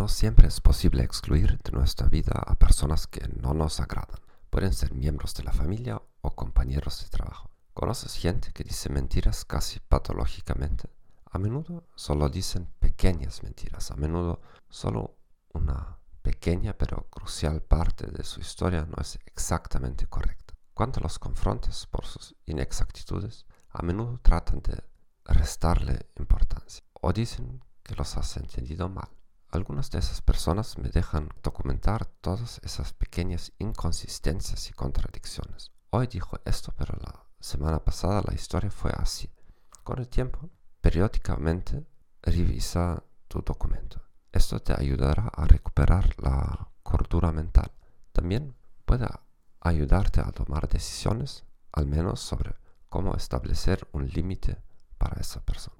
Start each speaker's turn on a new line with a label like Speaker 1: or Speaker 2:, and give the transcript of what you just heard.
Speaker 1: No siempre es posible excluir de nuestra vida a personas que no nos agradan. Pueden ser miembros de la familia o compañeros de trabajo. ¿Conoces gente que dice mentiras casi patológicamente? A menudo solo dicen pequeñas mentiras, a menudo solo una pequeña pero crucial parte de su historia no es exactamente correcta. Cuando los confrontes por sus inexactitudes, a menudo tratan de restarle importancia o dicen que los has entendido mal. Algunas de esas personas me dejan documentar todas esas pequeñas inconsistencias y contradicciones. Hoy dijo esto, pero la semana pasada la historia fue así. Con el tiempo, periódicamente revisa tu documento. Esto te ayudará a recuperar la cordura mental. También puede ayudarte a tomar decisiones, al menos sobre cómo establecer un límite para esa persona.